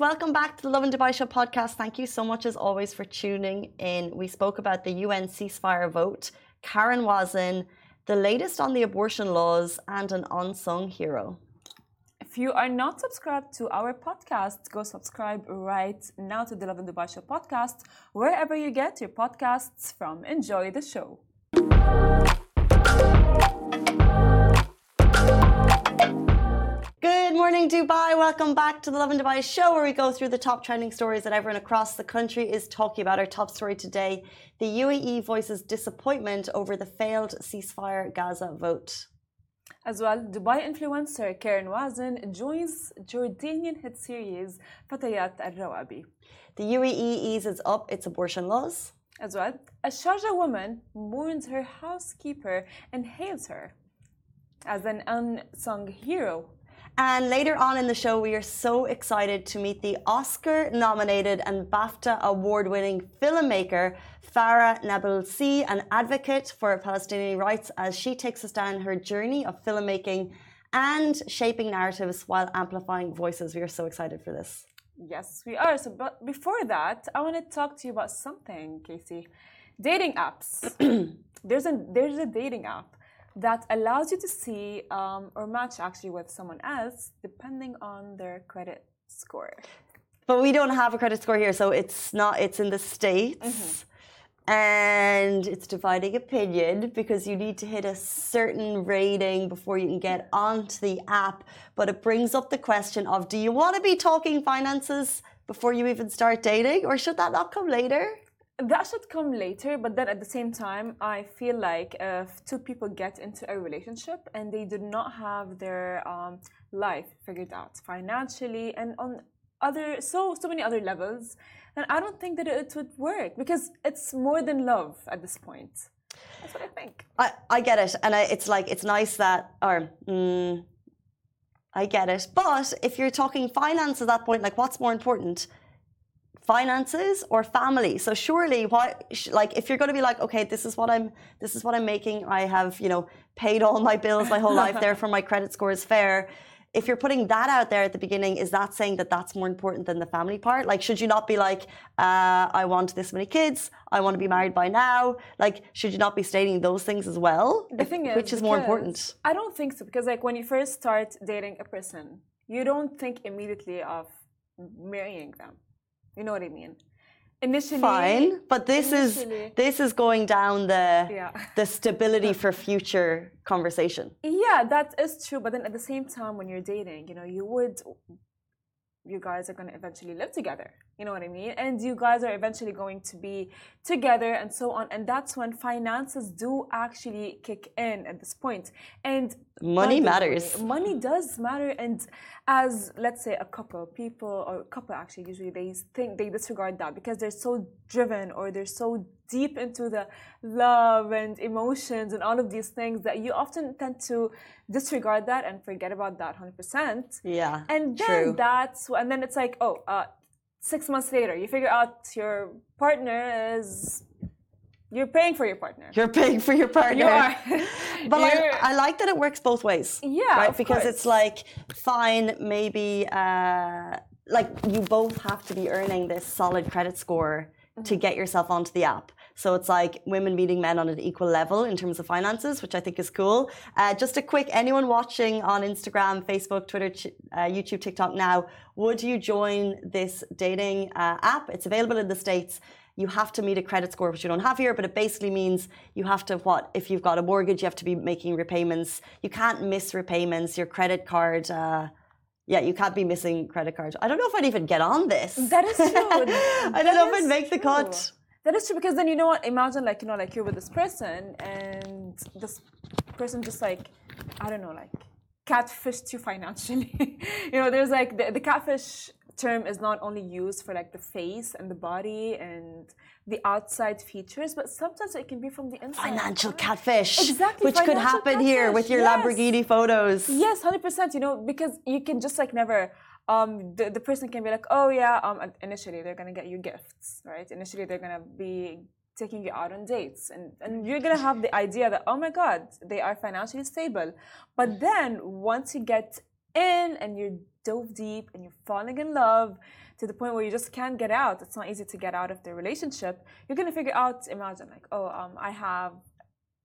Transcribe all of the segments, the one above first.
welcome back to the Lovin Dubai Show podcast. Thank you so much, as always, for tuning in. We spoke about the UN ceasefire vote, Karen Wazen, the latest on the abortion laws, and an unsung hero. If you are not subscribed to our podcast, go subscribe right now to the Lovin Dubai Show podcast, wherever you get your podcasts from. Enjoy the show. Morning, Dubai. Welcome back to the Lovin Dubai show, where we go through the top trending stories that everyone across the country is talking about. Our top story today the UAE voices disappointment over the failed ceasefire Gaza vote. As well, Dubai influencer Karen Wazen joins Jordanian hit series Fatayat Al Rawabi. The UAE eases up its abortion laws. As well, a Sharjah woman mourns her housekeeper and hails her as an unsung hero and later on in the show, we are so excited to meet the Oscar nominated and BAFTA award winning filmmaker Farah Nabulsi, an advocate for Palestinian rights, as she takes us down her journey of filmmaking and shaping narratives while amplifying voices. We are so excited for this. Yes, we are. So, but before that, I want to talk to you about something, Casey. Dating apps. there's a there's a dating app that allows you to see um, or match actually with someone else depending on their credit score. But we don't have a credit score here, so it's not. It's in the states. Mm-hmm and it's dividing opinion because you need to hit a certain rating before you can get onto the app. But it brings up the question of do you want to be talking finances before you even start dating, or should that not come later? That should come later but then at the same time i feel like if two people get into a relationship and they do not have their um, life figured out financially and on other so so many other levels then i don't think that it would work because it's more than love at this point. That's what i think. I, I get it. And I, it's like it's nice that or mm, i get it. But if you're talking finance at that point like what's more important finances or family. So surely what like if you're going to be like okay this is what i'm this is what i'm making i have you know paid all my bills my whole life therefore my credit score is fair. If you're putting that out there at the beginning is that saying that that's more important than the family part? Like should you not be like uh, i want this many kids i want to be married by now? Like should you not be stating those things as well? The thing is which is more important? I don't think so because like when you first start dating a person you don't think immediately of marrying them you know what I mean? Initially, fine, but this is this is going down the yeah. the stability for future conversation. Yeah, that is true. But then at the same time, when you're dating, you know, you would you guys are going to eventually live together. You know what I mean? And you guys are eventually going to be together and so on. And that's when finances do actually kick in at this point. And money matters. Way, money does matter. And as let's say a couple, people or a couple actually usually they think they disregard that because they're so driven or they're so deep into the love and emotions and all of these things that you often tend to disregard that and forget about that 100%. Yeah. And then true. that's, and then it's like, oh, uh, six months later, you figure out your partner is you're paying for your partner. You're paying for your partner. You are. but like, I like that it works both ways. Yeah. Right? because course. it's like, fine, maybe, uh, like, you both have to be earning this solid credit score mm-hmm. to get yourself onto the app. So it's like women meeting men on an equal level in terms of finances, which I think is cool. Uh, just a quick anyone watching on Instagram, Facebook, Twitter, uh, YouTube, TikTok now, would you join this dating uh, app? It's available in the States. You have to meet a credit score, which you don't have here, but it basically means you have to what? If you've got a mortgage, you have to be making repayments. You can't miss repayments. Your credit card uh, yeah, you can't be missing credit cards. I don't know if I'd even get on this. That is true. I don't know if I'd make true. the cut. That is true because then you know what? Imagine like you know like you're with this person and this person just like I don't know like catfish you financially. you know, there's like the, the catfish term is not only used for like the face and the body and the outside features, but sometimes it can be from the inside. Financial catfish. Exactly. Which could happen catfish. here with your yes. Lamborghini photos. Yes, 100%. You know, because you can just like never um, the, the person can be like, oh yeah, um, initially they're gonna get you gifts, right? Initially they're gonna be taking you out on dates, and, and you're gonna have the idea that oh my god, they are financially stable. But then once you get in and you're dove deep and you're falling in love to the point where you just can't get out. It's not easy to get out of the relationship. You're gonna figure out, imagine like, oh, um, I have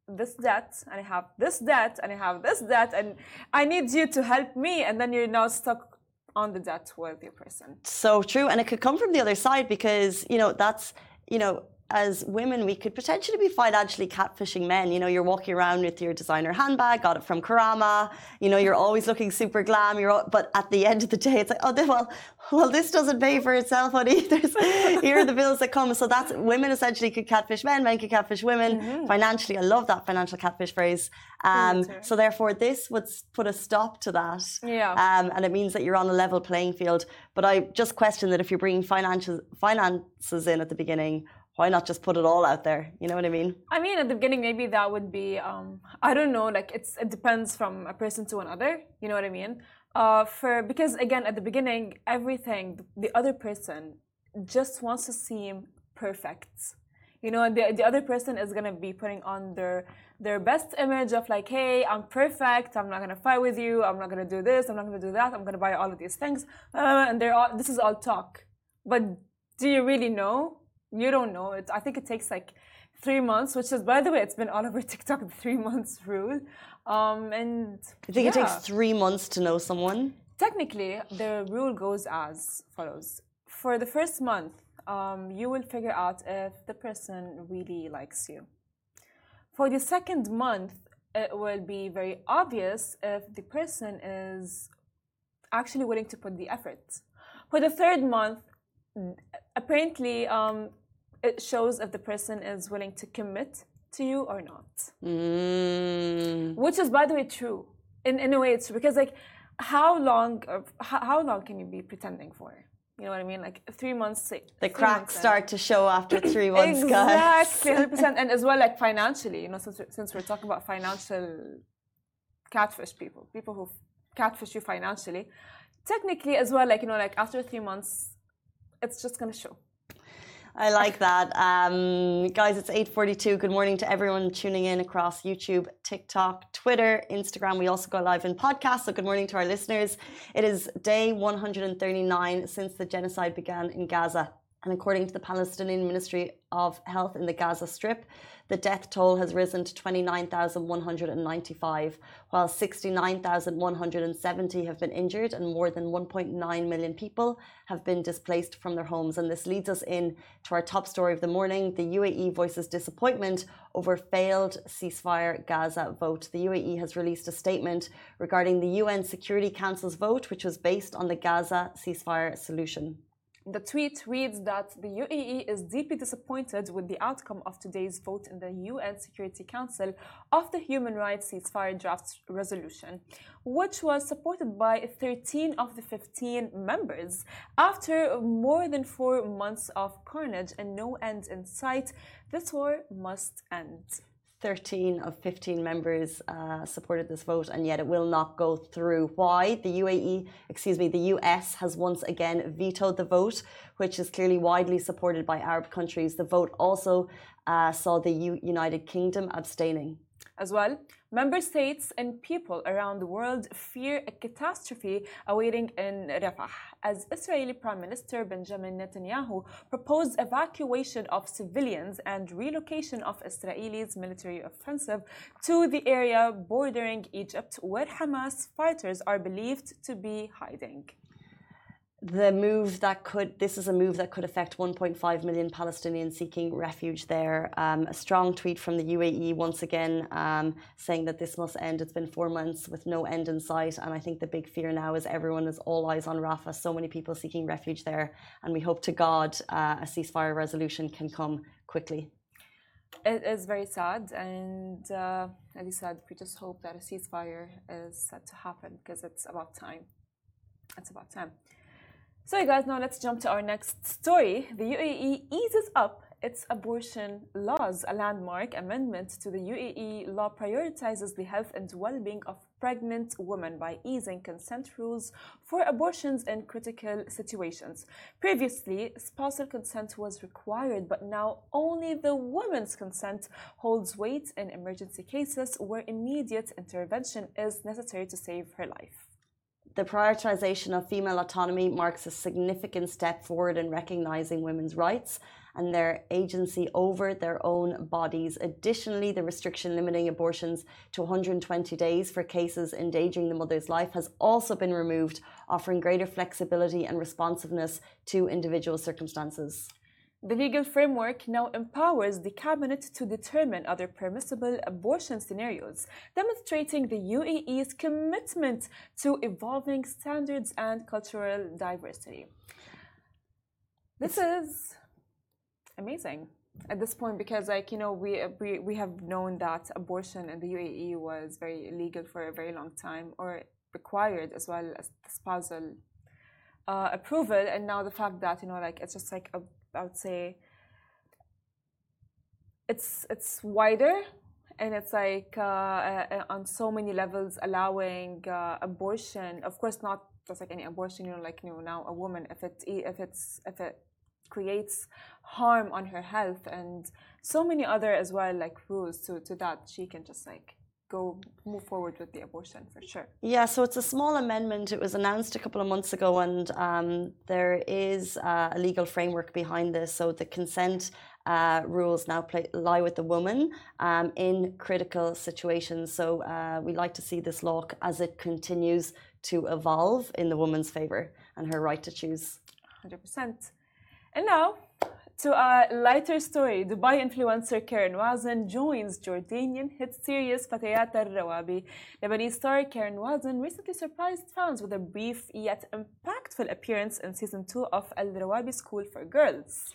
this debt and I have this debt and I have this debt and I need you to help me and then you're now stuck on the debt your person. So true. And it could come from the other side because, you know, that's, you know, as women, we could potentially be financially catfishing men. You know, you're walking around with your designer handbag, got it from Karama. You know, you're always looking super glam. You're, all, but at the end of the day, it's like, oh, well, well, this doesn't pay for itself, honey. There's, here are the bills that come. So that's women essentially could catfish men, men could catfish women mm-hmm. financially. I love that financial catfish phrase. Um, so therefore, this would put a stop to that. Yeah. Um, and it means that you're on a level playing field. But I just question that if you're bringing finances finances in at the beginning why not just put it all out there? You know what I mean? I mean, at the beginning, maybe that would be, um, I don't know, like it's it depends from a person to another. You know what I mean? Uh, for because again, at the beginning, everything the other person just wants to seem perfect. You know, the the other person is gonna be putting on their their best image of like, hey, I'm perfect. I'm not gonna fight with you. I'm not gonna do this. I'm not gonna do that. I'm gonna buy all of these things. Uh, and they're all this is all talk. But do you really know? You don't know. It, I think it takes like three months, which is, by the way, it's been all over TikTok, the three months rule. Um, and you think yeah. it takes three months to know someone? Technically, the rule goes as follows. For the first month, um, you will figure out if the person really likes you. For the second month, it will be very obvious if the person is actually willing to put the effort. For the third month, apparently um, it shows if the person is willing to commit to you or not. Mm. Which is, by the way, true. In, in a way, it's true because like, how long? How, how long can you be pretending for? You know what I mean? Like three months. The cracks start to show after three months, exactly, hundred percent, and as well like financially. You know, since we're, since we're talking about financial catfish people, people who catfish you financially, technically as well, like you know, like after three months, it's just going to show. I like that. Um, guys, it's 8.42. Good morning to everyone tuning in across YouTube, TikTok, Twitter, Instagram. We also go live in podcasts, so good morning to our listeners. It is day 139 since the genocide began in Gaza. And according to the Palestinian Ministry of Health in the Gaza Strip, the death toll has risen to 29,195, while 69,170 have been injured and more than 1.9 million people have been displaced from their homes. And this leads us in to our top story of the morning. The UAE voices disappointment over failed ceasefire Gaza vote. The UAE has released a statement regarding the UN Security Council's vote, which was based on the Gaza ceasefire solution. The tweet reads that the UAE is deeply disappointed with the outcome of today's vote in the UN Security Council of the Human Rights Ceasefire Draft Resolution, which was supported by 13 of the 15 members. After more than four months of carnage and no end in sight, this war must end. 13 of 15 members uh, supported this vote, and yet it will not go through. Why? The UAE, excuse me, the US has once again vetoed the vote, which is clearly widely supported by Arab countries. The vote also uh, saw the U United Kingdom abstaining. As well, member states and people around the world fear a catastrophe awaiting in Rafah as Israeli Prime Minister Benjamin Netanyahu proposed evacuation of civilians and relocation of Israelis' military offensive to the area bordering Egypt where Hamas fighters are believed to be hiding the move that could this is a move that could affect 1.5 million Palestinians seeking refuge there. Um, a strong tweet from the UAE once again um, saying that this must end. It's been four months with no end in sight, and I think the big fear now is everyone is all eyes on Rafah. So many people seeking refuge there, and we hope to God uh, a ceasefire resolution can come quickly. It is very sad, and uh, as you said, we just hope that a ceasefire is set to happen because it's about time. It's about time. So, you guys, now let's jump to our next story. The UAE eases up its abortion laws. A landmark amendment to the UAE law prioritizes the health and well being of pregnant women by easing consent rules for abortions in critical situations. Previously, spousal consent was required, but now only the woman's consent holds weight in emergency cases where immediate intervention is necessary to save her life. The prioritization of female autonomy marks a significant step forward in recognizing women's rights and their agency over their own bodies. Additionally, the restriction limiting abortions to 120 days for cases endangering the mother's life has also been removed, offering greater flexibility and responsiveness to individual circumstances. The legal framework now empowers the cabinet to determine other permissible abortion scenarios, demonstrating the UAE's commitment to evolving standards and cultural diversity. This is amazing at this point because like you know we, we we have known that abortion in the UAE was very illegal for a very long time or required as well as spousal uh, approval and now the fact that you know like it's just like a, I would say it's it's wider and it's like uh, uh, on so many levels allowing uh, abortion. Of course not just like any abortion you know like you know now a woman if it if it's if it creates harm on her health and so many other as well like rules to, to that she can just like go move forward with the abortion for sure. Yeah so it's a small amendment. It was announced a couple of months ago and um, there is uh, a legal framework behind this. So the consent uh, rules now play, lie with the woman um, in critical situations. So uh, we like to see this law as it continues to evolve in the woman's favor and her right to choose. 100% and now to a lighter story, Dubai influencer Karen Wazen joins Jordanian hit series Fatayat al-Rawabi. Lebanese star Karen Wazen recently surprised fans with a brief yet impactful appearance in season 2 of Al-Rawabi School for Girls.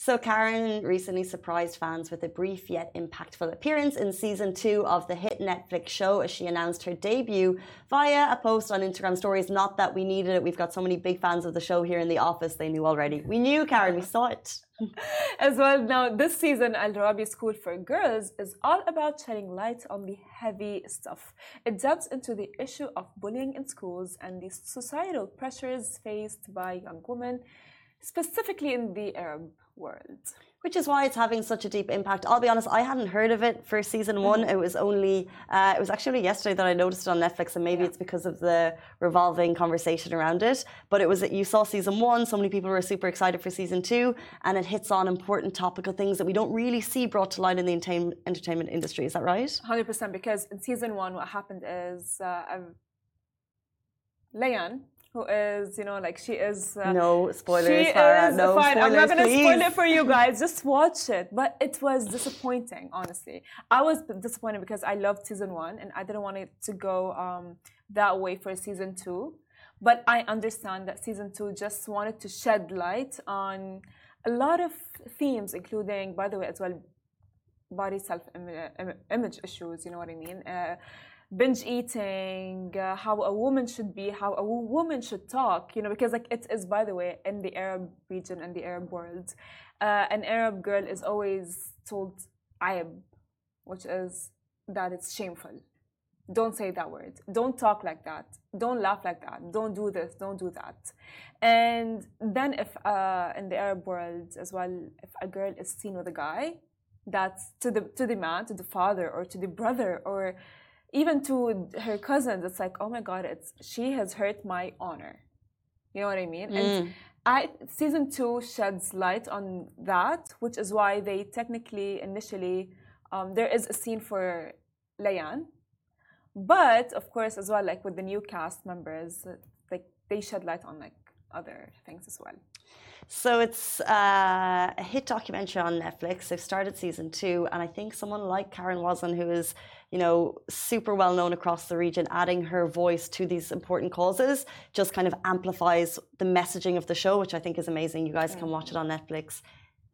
So, Karen recently surprised fans with a brief yet impactful appearance in season two of the hit Netflix show as she announced her debut via a post on Instagram stories. Not that we needed it, we've got so many big fans of the show here in the office, they knew already. We knew, Karen, we saw it. As well, now this season, Al Rawabi School for Girls is all about shedding light on the heavy stuff. It delves into the issue of bullying in schools and the societal pressures faced by young women, specifically in the Arab world. Which is why it's having such a deep impact. I'll be honest, I hadn't heard of it for season one. Mm-hmm. It was only, uh, it was actually yesterday that I noticed it on Netflix, and maybe yeah. it's because of the revolving conversation around it. But it was that you saw season one, so many people were super excited for season two, and it hits on important topical things that we don't really see brought to light in the entertainment industry. Is that right? 100%. Because in season one, what happened is uh, who is, you know, like she is. Uh, no spoilers. She Farah. is no fine. Spoilers, I'm not gonna spoil it for you guys. Just watch it. But it was disappointing, honestly. I was disappointed because I loved season one and I didn't want it to go um, that way for season two. But I understand that season two just wanted to shed light on a lot of themes, including, by the way, as well, body self image issues. You know what I mean? Uh, binge eating, uh, how a woman should be, how a woman should talk, you know, because like it is, by the way, in the Arab region and the Arab world, uh, an Arab girl is always told ayab, which is that it's shameful. Don't say that word. Don't talk like that. Don't laugh like that. Don't do this. Don't do that. And then, if uh, in the Arab world as well, if a girl is seen with a guy, that's to the to the man, to the father, or to the brother, or even to her cousins, it's like, oh my god, it's she has hurt my honor. You know what I mean? Mm. And I season two sheds light on that, which is why they technically initially um, there is a scene for Layan, but of course as well like with the new cast members, like they shed light on like other things as well. So it's uh, a hit documentary on Netflix. They've started season two, and I think someone like Karen Wazen, who is you know super well known across the region, adding her voice to these important causes, just kind of amplifies the messaging of the show, which I think is amazing. You guys can watch it on Netflix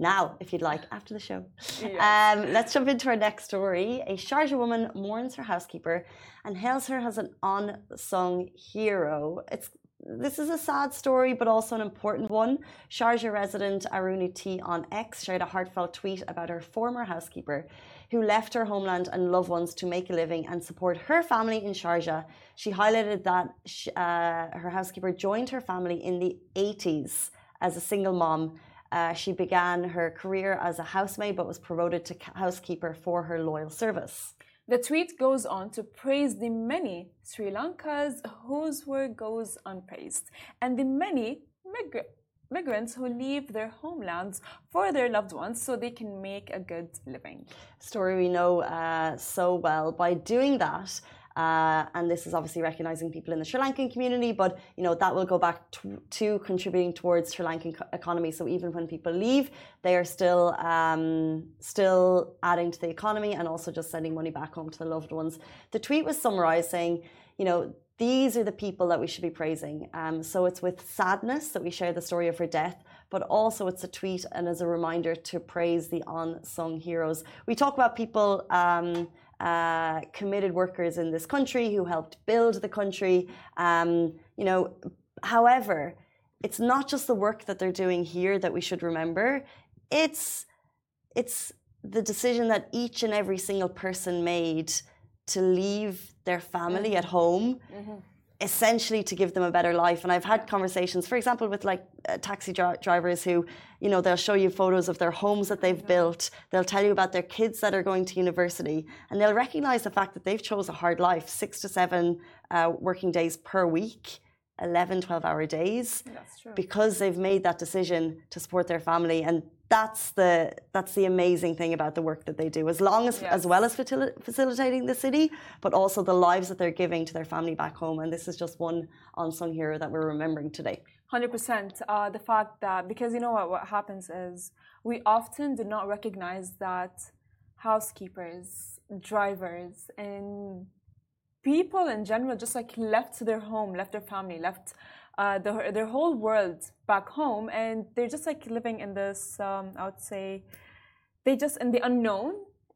now, if you'd like, after the show. Yes. Um, let's jump into our next story. A Sharjah woman mourns her housekeeper and hails her as an unsung hero. It's this is a sad story, but also an important one. Sharjah resident Aruni T on X shared a heartfelt tweet about her former housekeeper who left her homeland and loved ones to make a living and support her family in Sharjah. She highlighted that uh, her housekeeper joined her family in the 80s as a single mom. Uh, she began her career as a housemaid but was promoted to housekeeper for her loyal service. The tweet goes on to praise the many Sri Lankas whose work goes unpraised and the many migrants migrants who leave their homelands for their loved ones so they can make a good living. Story we know uh, so well. By doing that, uh, and this is obviously recognizing people in the Sri Lankan community, but you know that will go back to, to contributing towards Sri Lankan economy. So even when people leave, they are still um, still adding to the economy and also just sending money back home to the loved ones. The tweet was summarized saying, you know, these are the people that we should be praising. Um, so it's with sadness that we share the story of her death, but also it's a tweet and as a reminder to praise the unsung heroes. We talk about people, um, uh, committed workers in this country who helped build the country. Um, you know, however, it's not just the work that they're doing here that we should remember. It's it's the decision that each and every single person made to leave their family mm-hmm. at home. Mm-hmm. Essentially, to give them a better life, and I've had conversations, for example, with like uh, taxi dri- drivers who, you know, they'll show you photos of their homes that they've mm-hmm. built. They'll tell you about their kids that are going to university, and they'll recognize the fact that they've chose a hard life, six to seven uh, working days per week 11 12 hour days because they've made that decision to support their family. And that's the that's the amazing thing about the work that they do. As long as yes. as well as facilitating the city but also the lives that they're giving to their family back home. And this is just one unsung hero that we're remembering today. 100% uh, the fact that because you know what what happens is we often do not recognize that housekeepers drivers and people in general just like left their home, left their family, left uh, the, their whole world back home, and they're just like living in this. Um, I would say they just in the unknown,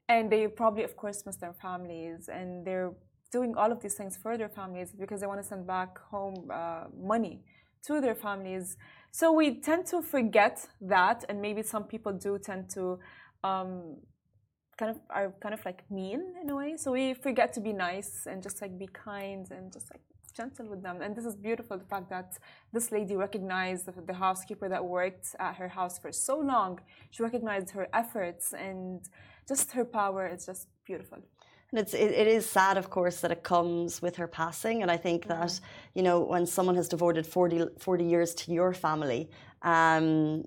and they probably, of course, miss their families, and they're doing all of these things for their families because they want to send back home uh, money to their families. So we tend to forget that, and maybe some people do tend to um, kind of are kind of like mean in a way. So we forget to be nice and just like be kind and just like gentle with them. And this is beautiful the fact that this lady recognized the, the housekeeper that worked at her house for so long. She recognized her efforts and just her power. It's just beautiful. And it's it, it is sad, of course, that it comes with her passing. And I think that you know when someone has devoted 40, 40 years to your family, um,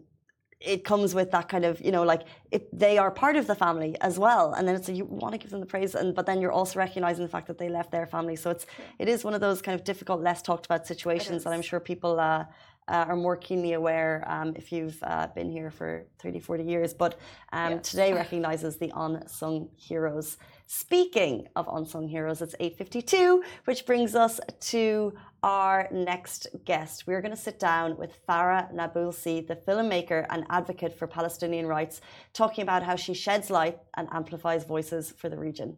it comes with that kind of you know like it, they are part of the family as well. And then it's a, you want to give them the praise and but then you're also recognizing the fact that they left their family. So it's it is one of those kind of difficult less talked about situations that i'm sure people uh, uh, are more keenly aware um, if you've uh, been here for 30 40 years. But um, yes. today recognizes the unsung heroes speaking of unsung heroes it's 852 which brings us to our next guest. We're going to sit down with Farah Nabulsi, the filmmaker and advocate for Palestinian rights, talking about how she sheds light and amplifies voices for the region.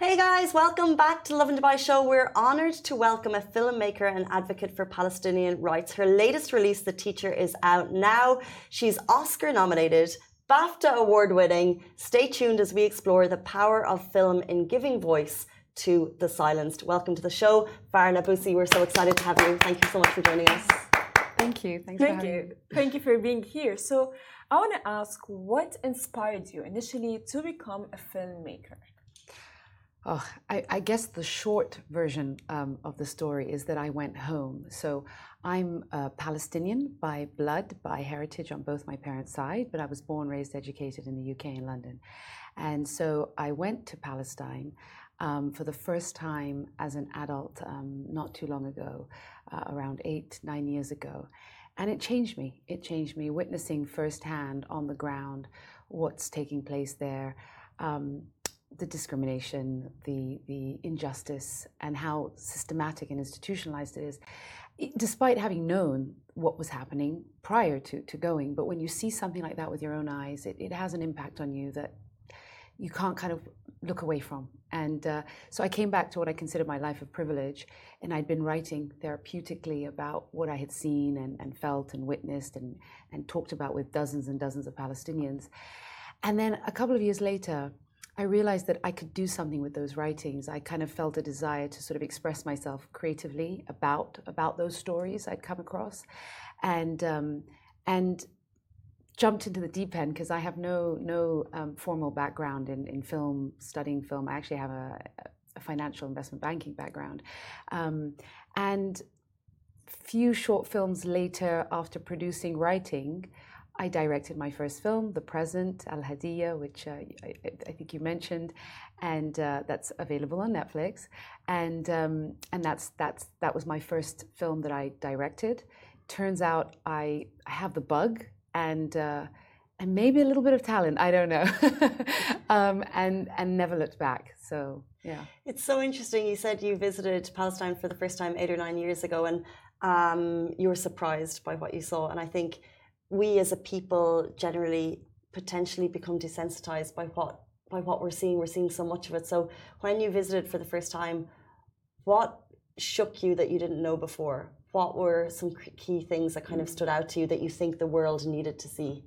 Hey guys, welcome back to Lovin Dubai Show. We're honoured to welcome a filmmaker and advocate for Palestinian rights. Her latest release, The Teacher, is out now. She's Oscar nominated, BAFTA award winning. Stay tuned as we explore the power of film in giving voice to the silenced. Welcome to the show, Farah Nabulsi. We're so excited to have you. Thank you so much for joining us. Thank you. Thanks Thank you. Me. Thank you for being here. So, I want to ask what inspired you initially to become a filmmaker? Oh, I, I, guess the short version um, of the story is that I went home. So I'm a Palestinian by blood, by heritage on both my parents' side, but I was born, raised, educated in the UK in London. And so I went to Palestine um, for the first time as an adult um, not too long ago, uh, around eight, nine years ago. And it changed me. It changed me witnessing firsthand on the ground what's taking place there. Um, the discrimination, the the injustice, and how systematic and institutionalized it is, despite having known what was happening prior to, to going. But when you see something like that with your own eyes, it, it has an impact on you that you can't kind of look away from. And uh, so I came back to what I consider my life of privilege, and I'd been writing therapeutically about what I had seen and, and felt and witnessed and, and talked about with dozens and dozens of Palestinians. And then a couple of years later, I realized that I could do something with those writings. I kind of felt a desire to sort of express myself creatively about about those stories I'd come across, and um, and jumped into the deep end because I have no no um, formal background in, in film studying film. I actually have a, a financial investment banking background, um, and few short films later, after producing writing. I directed my first film, The Present, Al Hadiya, which uh, I, I, think you mentioned, and uh, that's available on Netflix. And um, and that's that's that was my first film that I directed. Turns out I, I have the bug and uh, and maybe a little bit of talent. I don't know, um, and and never looked back. So yeah, it's so interesting. You said you visited Palestine for the first time eight or nine years ago, and um, you were surprised by what you saw. And I think we as a people generally potentially become desensitized by what by what we're seeing. We're seeing so much of it. So when you visited for the first time, what shook you that you didn't know before? What were some key things that kind of stood out to you that you think the world needed to see?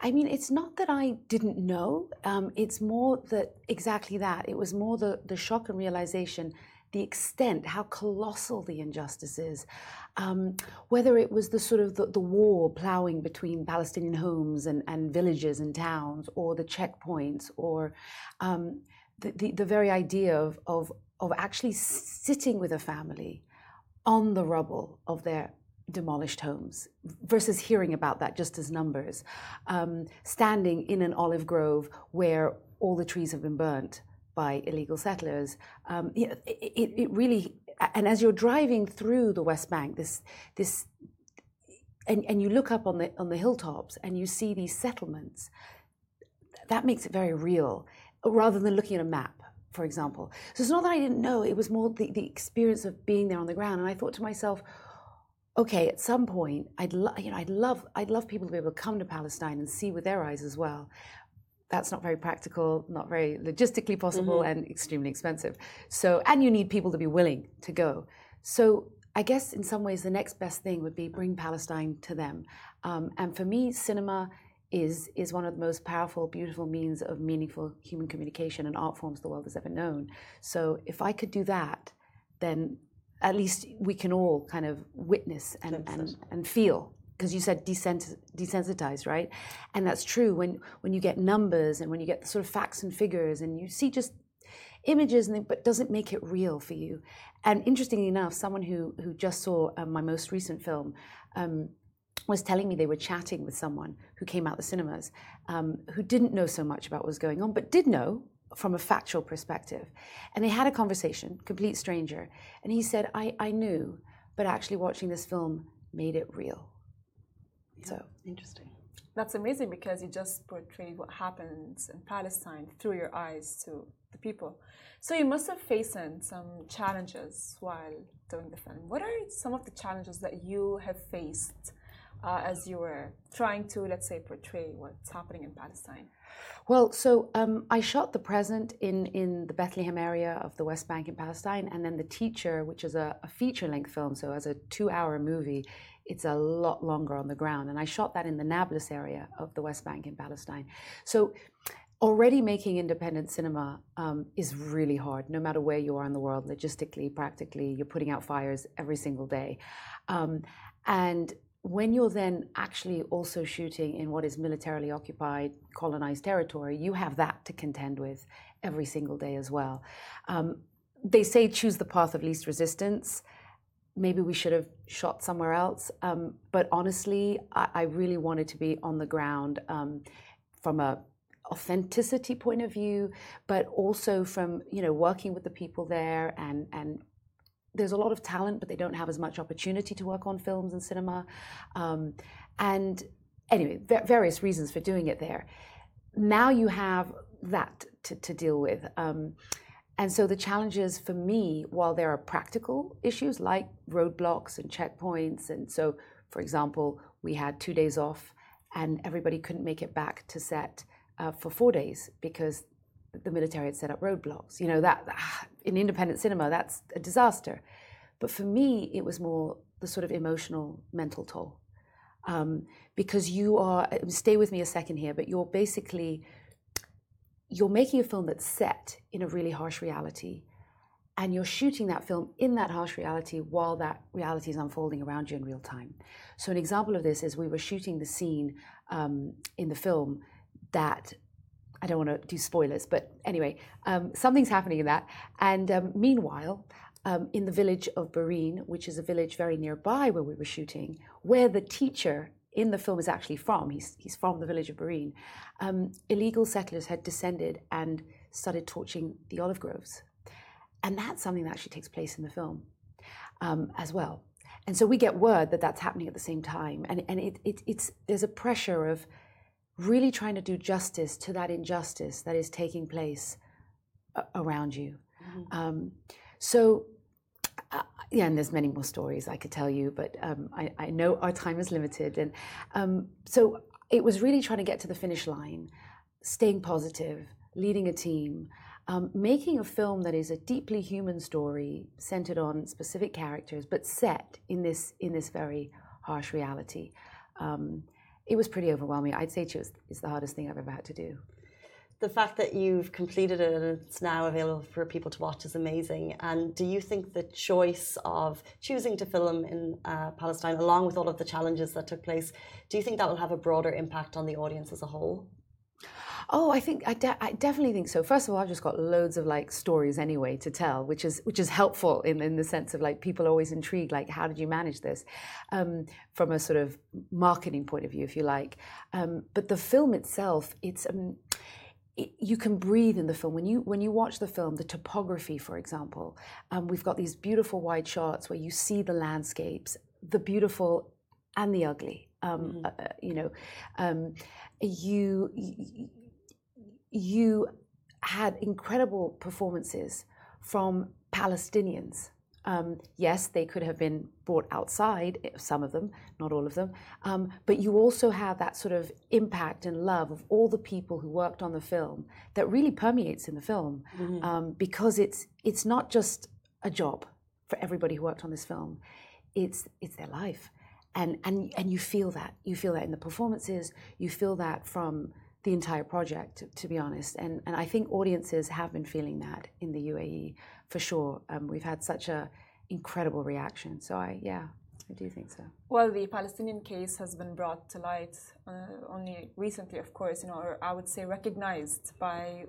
I mean, it's not that I didn't know. Um, it's more that exactly that. It was more the the shock and realization the extent, how colossal the injustice is. Um, whether it was the sort of the, the, war plowing between Palestinian homes and, and villages and towns, or the checkpoints, or um, the, the, the, very idea of, of, of actually sitting with a family on the rubble of their demolished homes versus hearing about that just as numbers, um, standing in an olive grove where all the trees have been burnt by illegal settlers. Um, it, it, it, really, and as you're driving through the West Bank, this, this, and, and you look up on the on the hilltops and you see these settlements, that makes it very real, rather than looking at a map, for example. So it's not that I didn't know; it was more the, the experience of being there on the ground. And I thought to myself, okay, at some point, I'd lo- you know, I'd love, I'd love people to be able to come to Palestine and see with their eyes as well that's not very practical, not very logistically possible, mm-hmm. and extremely expensive. So, and you need people to be willing to go. So, I guess in some ways, the next best thing would be bring Palestine to them. Um, and for me, cinema is is one of the most powerful, beautiful means of meaningful human communication and art forms the world has ever known. So, if I could do that, then at least we can all kind of witness and, and, and feel because you said desensitized, right? And that's true when when you get numbers and when you get the sort of facts and figures and you see just images, and but doesn't make it real for you. And interestingly enough, someone who who just saw um, my most recent film. Um, was telling me they were chatting with someone who came out the cinemas um, who didn't know so much about what was going on, but did know from a factual perspective. And they had a conversation, complete stranger. And he said, I, I knew, but actually watching this film made it real. So interesting. That's amazing because you just portrayed what happens in Palestine through your eyes to the people. So you must have faced some challenges while doing the film. What are some of the challenges that you have faced uh, as you were trying to, let's say, portray what's happening in Palestine? Well, so um, I shot the present in, in the Bethlehem area of the West Bank in Palestine, and then the teacher, which is a, a feature length film, so as a two hour movie, it's a lot longer on the ground. And I shot that in the Nablus area of the West Bank in Palestine. So already making independent cinema um, is really hard, no matter where you are in the world, logistically, practically, you're putting out fires every single day. Um, and when you're then actually also shooting in what is militarily occupied, colonized territory, you have that to contend with every single day as well. Um, they say choose the path of least resistance. Maybe we should have shot somewhere else. Um, but honestly, I, I, really wanted to be on the ground um, from a authenticity point of view, but also from you know working with the people there and and there's a lot of talent, but they don't have as much opportunity to work on films and cinema. Um, and anyway, various reasons for doing it there. Now you have that to, to deal with. Um, and so the challenges for me, while there are practical issues like roadblocks and checkpoints, and so, for example, we had two days off and everybody couldn't make it back to set uh, for four days because the military had set up roadblocks. You know, that in independent cinema, that's a disaster. But for me, it was more the sort of emotional, mental toll. Um, because you are, uh, stay with me a second here, but you're basically, you're making a film that's set in a really harsh reality. And you're shooting that film in that harsh reality while that reality is unfolding around you in real time. So, an example of this is we were shooting the scene um, in the film that I don't want to do spoilers, but anyway, um, something's happening in that. And um, meanwhile, um, in the village of Barin, which is a village very nearby where we were shooting, where the teacher in the film is actually from, he's, he's from the village of Barin, um, illegal settlers had descended and started torching the olive groves. And that's something that actually takes place in the film um, as well. And so we get word that that's happening at the same time. And, and it, it, it's, there's a pressure of, really trying to do justice to that injustice that is taking place around you. Mm-hmm. Um, so, uh, yeah, and there's many more stories I could tell you, but um, I, I, know our time is limited. And um, so it was really trying to get to the finish line, staying positive, leading a team, um, making a film that is a deeply human story centered on specific characters, but set in this in this very harsh reality. Um, it was pretty overwhelming. I'd say it is the hardest thing I've ever had to do. The fact that you've completed it and it's now available for people to watch is amazing. And do you think the choice of choosing to film in uh, Palestine, along with all of the challenges that took place, do you think that will have a broader impact on the audience as a whole? Oh, I think I, de- I, definitely think so. First of all, I've just got loads of like stories anyway to tell, which is which is helpful in, in the sense of like people are always intrigued, like how did you manage this, um, from a sort of marketing point of view, if you like. Um, but the film itself, it's um, it, you can breathe in the film when you when you watch the film. The topography, for example, um, we've got these beautiful wide shots where you see the landscapes, the beautiful and the ugly. Um, mm-hmm. uh, you know, um, you, you you had incredible performances from Palestinians. Um, yes, they could have been brought outside, eh, some of them, not all of them, um, but you also have that sort of impact and love of all the people who worked on the film that really permeates in the film. Mm-hmm. um, because it's it's not just a job for everybody who worked on this film, it's it's their life, and and and you feel that. You feel that in the performances, you feel that from the entire project, to be honest. And, and I think audiences have been feeling that in the UAE for sure. Um, we've had such a incredible reaction. So I, yeah, I do think so. Well, the Palestinian case has been brought to light uh, only recently, of course, you know, or I would say recognized by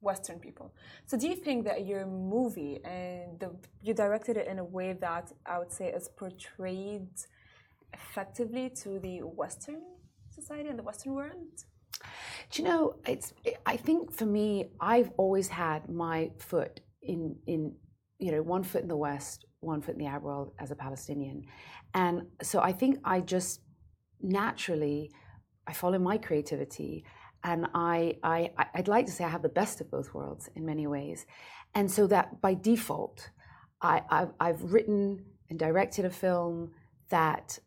Western people. So do you think that your movie and the, you directed it in a way that I would say is portrayed effectively to the Western society and the Western world? Do you know, it's. I think for me, I've always had my foot in in you know one foot in the West, one foot in the Arab world as a Palestinian, and so I think I just naturally I follow my creativity, and I I I'd like to say I have the best of both worlds in many ways, and so that by default, I I've, I've written and directed a film that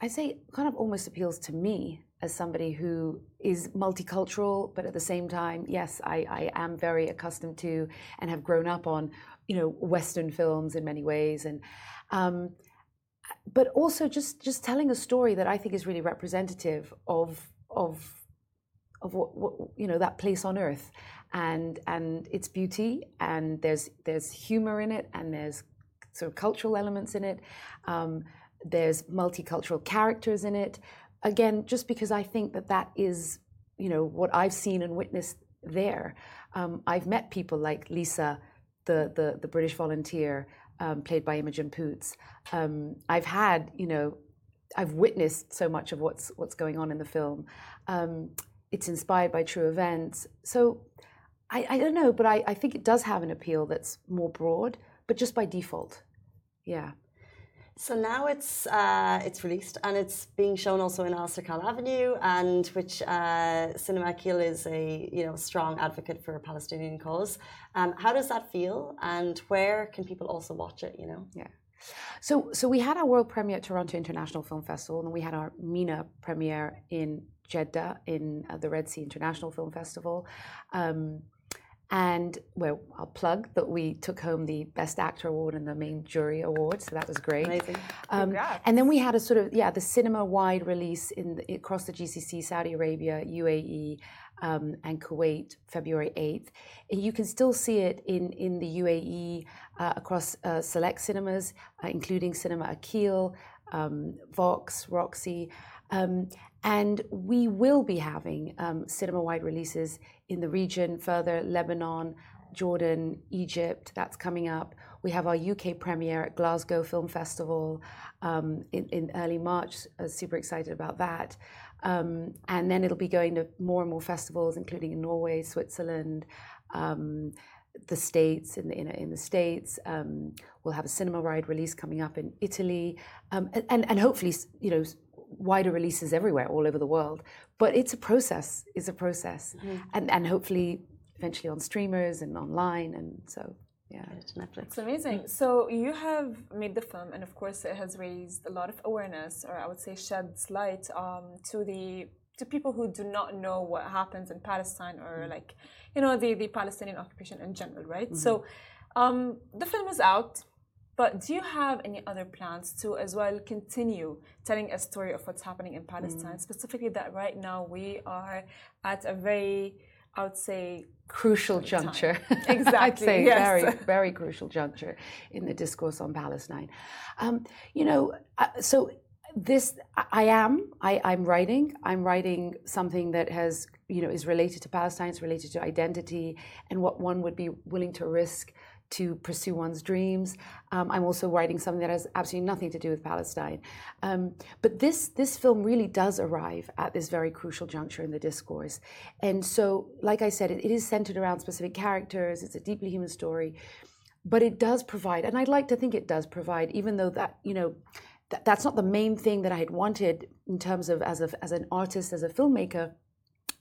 I say kind of almost appeals to me as somebody who is multicultural, but at the same time, yes, I, I am very accustomed to and have grown up on, you know, Western films in many ways, and um, but also just just telling a story that I think is really representative of of of what, what you know that place on earth. And and its beauty and there's there's humor in it and there's sort of cultural elements in it. Um, there's multicultural characters in it again just because I think that that is you know what I've seen and witnessed there um, I've met people like Lisa the the, the British volunteer um, played by Imogen Poots um, I've had you know I've witnessed so much of what's what's going on in the film um, it's inspired by true events. So I, I don't know, but I, I think it does have an appeal that's more broad, but just by default. Yeah. So now it's uh, it's released and it's being shown also in Alserkal Avenue, and which uh, Cinema Akil is a you know strong advocate for Palestinian cause. Um, how does that feel, and where can people also watch it? You know. Yeah. So so we had our world premiere at Toronto International Film Festival, and we had our MENA premiere in Jeddah in uh, the Red Sea International Film Festival. Um, and well, I'll plug that we took home the Best Actor Award and the Main Jury Award, so that was great. Amazing. Um, and then we had a sort of yeah, the cinema-wide release in the, across the GCC, Saudi Arabia, UAE, um, and Kuwait, February 8th. And you can still see it in in the UAE uh, across uh, select cinemas, uh, including Cinema Akil, um, Vox, Roxy. Um, and we will be having um, cinema wide releases in the region further Lebanon, Jordan, Egypt, that's coming up. We have our UK premiere at Glasgow Film Festival um, in, in, early March. Uh, super excited about that. Um, and then it'll be going to more and more festivals, including in Norway, Switzerland, um, the States, in the, in, in the States. Um, we'll have a cinema ride release coming up in Italy. Um, and, and hopefully, you know, wider releases everywhere, all over the world. But it's a process. It's a process, mm-hmm. and and hopefully eventually on streamers and online, and so yeah, Netflix. It's amazing. So you have made the film, and of course, it has raised a lot of awareness, or I would say sheds light um, to the to people who do not know what happens in Palestine or mm-hmm. like you know the the Palestinian occupation in general, right? Mm-hmm. So um, the film is out but do you have any other plans to as well continue telling a story of what's happening in Palestine? Mm. Specifically, that right now we are at a very, I would say, crucial juncture. Exactly. I'd say yes. very, very crucial juncture in the discourse on Palestine. Um, you know, uh, so this I am. I, I'm writing. I'm writing something that has, you know, is related to Palestine. It's related to identity and what one would be willing to risk to pursue one's dreams. Um, I'm also writing something that has absolutely nothing to do with Palestine. Um, but this this film really does arrive at this very crucial juncture in the discourse. And so, like I said, it, it is centered around specific characters. It's a deeply human story, but it does provide, and I'd like to think it does provide, even though that you know. that's not the main thing that I had wanted in terms of as a, as an artist, as a filmmaker.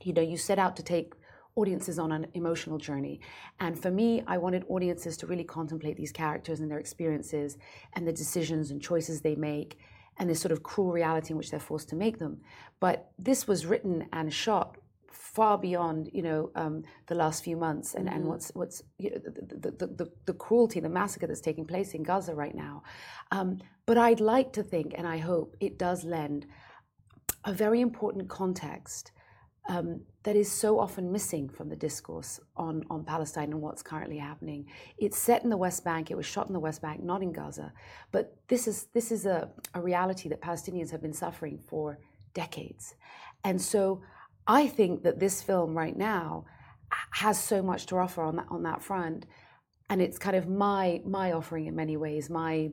You know, you set out to take audiences on an emotional journey. And for me, I wanted audiences to really contemplate these characters and their experiences and the decisions and choices they make and this sort of cruel reality in which they're forced to make them. But this was written and shot far beyond you know um, the last few months and, mm-hmm. and what's what's you know, the, the, the, the, cruelty the massacre that's taking place in Gaza right now um, but I'd like to think and I hope it does lend a very important context um, that is so often missing from the discourse on, on Palestine and what's currently happening. It's set in the West Bank, it was shot in the West Bank, not in Gaza. But this is, this is a, a reality that Palestinians have been suffering for decades. And so I think that this film right now has so much to offer on that, on that front. And it's kind of my, my offering in many ways, my,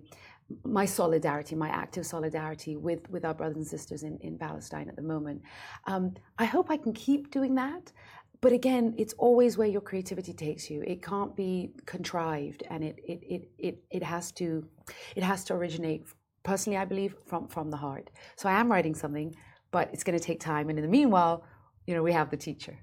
my solidarity, my active solidarity with, with our brothers and sisters in, in Palestine at the moment. Um, I hope I can keep doing that. But again, it's always where your creativity takes you. It can't be contrived and it, it, it, it, it, has, to, it has to originate, personally, I believe, from, from the heart. So I am writing something, but it's going to take time. And in the meanwhile, you know, we have the teacher.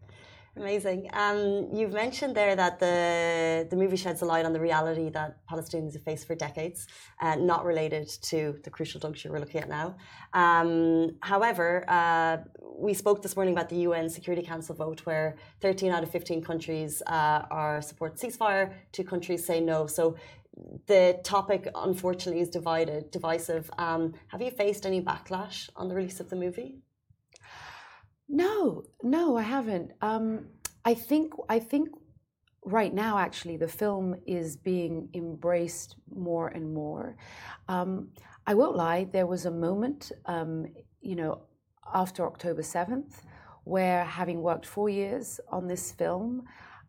Amazing. Um, you've mentioned there that the the movie sheds a light on the reality that Palestinians have faced for decades, uh, not related to the crucial juncture we're looking at now. Um, however, uh, we spoke this morning about the UN Security Council vote, where 13 out of 15 countries uh, are support ceasefire, two countries say no. So the topic, unfortunately, is divided, divisive. Um, have you faced any backlash on the release of the movie? No, no, I haven't. Um, I think I think right now, actually, the film is being embraced more and more. Um, I won't lie, there was a moment, um, you know, after October 7th, where having worked four years on this film,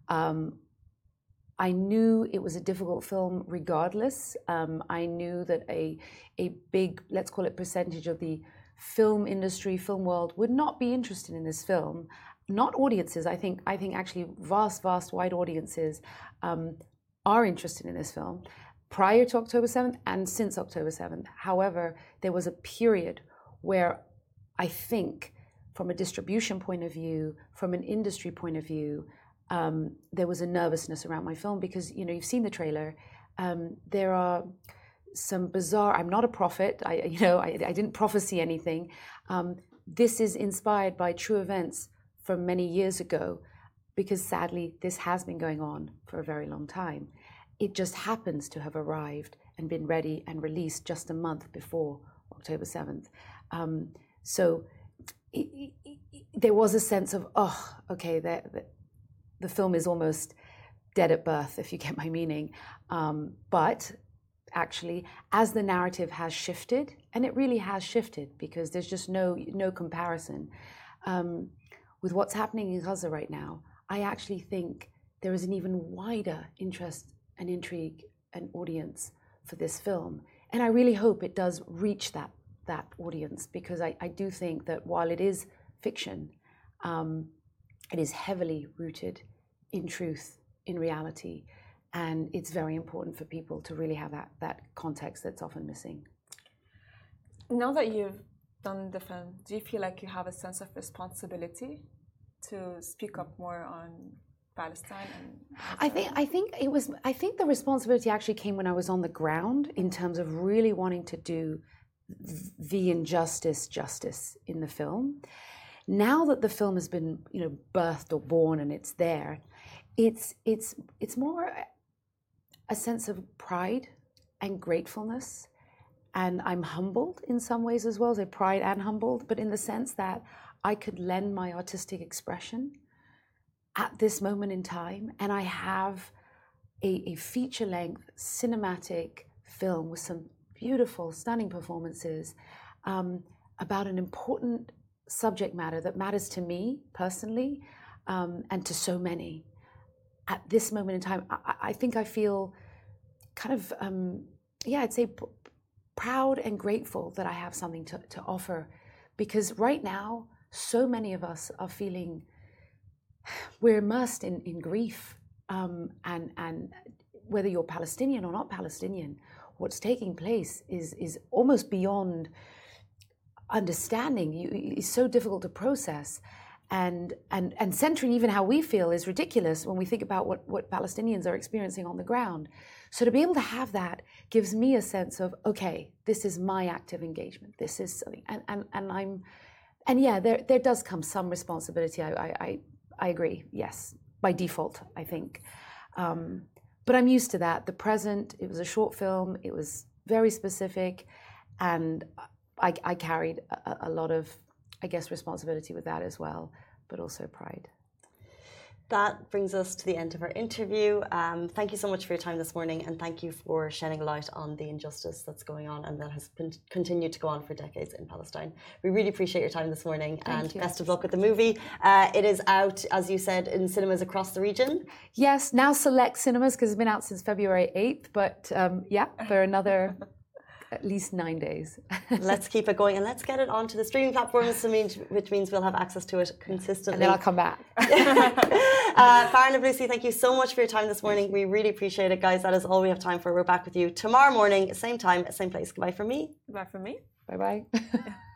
um, I knew it was a difficult film regardless. Um, I knew that a, a big, let's call it percentage of the film industry, film world would not be interested in this film not audiences. I think I think actually vast, vast, wide audiences um, are interested in this film prior to October seventh and since October seventh. However, there was a period where I think, from a distribution point of view, from an industry point of view, um, there was a nervousness around my film because you know you've seen the trailer. Um, there are some bizarre. I'm not a prophet. I you know I, I didn't prophesy anything. Um, this is inspired by true events from many years ago, because sadly, this has been going on for a very long time. It just happens to have arrived and been ready and released just a month before October 7th. Um, so it, it, it, there was a sense of, oh, okay, the, the, the, film is almost dead at birth, if you get my meaning. Um, but actually, as the narrative has shifted, and it really has shifted because there's just no no comparison. Um, with what's happening in Gaza right now, I actually think there is an even wider interest and intrigue and audience for this film. And I really hope it does reach that, that audience because I, I do think that while it is fiction, um, it is heavily rooted in truth, in reality. And it's very important for people to really have that, that context that's often missing. Now that you've done the film, do you feel like you have a sense of responsibility to speak up more on Palestine? I think I think it was I think the responsibility actually came when I was on the ground in terms of really wanting to do the injustice justice in the film. Now that the film has been you know birthed or born and it's there, it's it's it's more a sense of pride and gratefulness and I'm humbled in some ways as well, so pride and humbled, but in the sense that I could lend my artistic expression at this moment in time, and I have a, a feature length cinematic film with some beautiful, stunning performances um, about an important subject matter that matters to me personally um, and to so many. At this moment in time, I, I think I feel kind of, um, yeah, I'd say proud and grateful that I have something to, to offer because right now, so many of us are feeling we're immersed in, in grief. Um, and, and whether you're Palestinian or not Palestinian, what's taking place is, is almost beyond understanding. You, it's so difficult to process and and and centering even how we feel is ridiculous when we think about what what Palestinians are experiencing on the ground. So to be able to have that gives me a sense of okay, this is my active engagement. This is something, and and and I'm, and yeah, there there does come some responsibility. I I I, I agree. Yes, by default, I think. Um, but I'm used to that. The present. It was a short film. It was very specific, and I, I carried a, a lot of I guess, responsibility with that as well, but also pride. That brings us to the end of our interview. Um, thank you so much for your time this morning, and thank you for shedding light on the injustice that's going on and that has been, continued to go on for decades in Palestine. We really appreciate your time this morning, thank and you. best of luck with the movie. Uh, it is out, as you said, in cinemas across the region. Yes, now select cinemas because it's been out since February 8th, but um, yeah, for another at least nine days. let's keep it going and let's get it onto the streaming platforms, which means we'll have access to it consistently. And then I'll come back. uh, Farron and Lucy, thank you so much for your time this morning. We really appreciate it, guys. That is all we have time for. We're back with you tomorrow morning, same time, same place. Goodbye from me. Goodbye from me. Bye bye.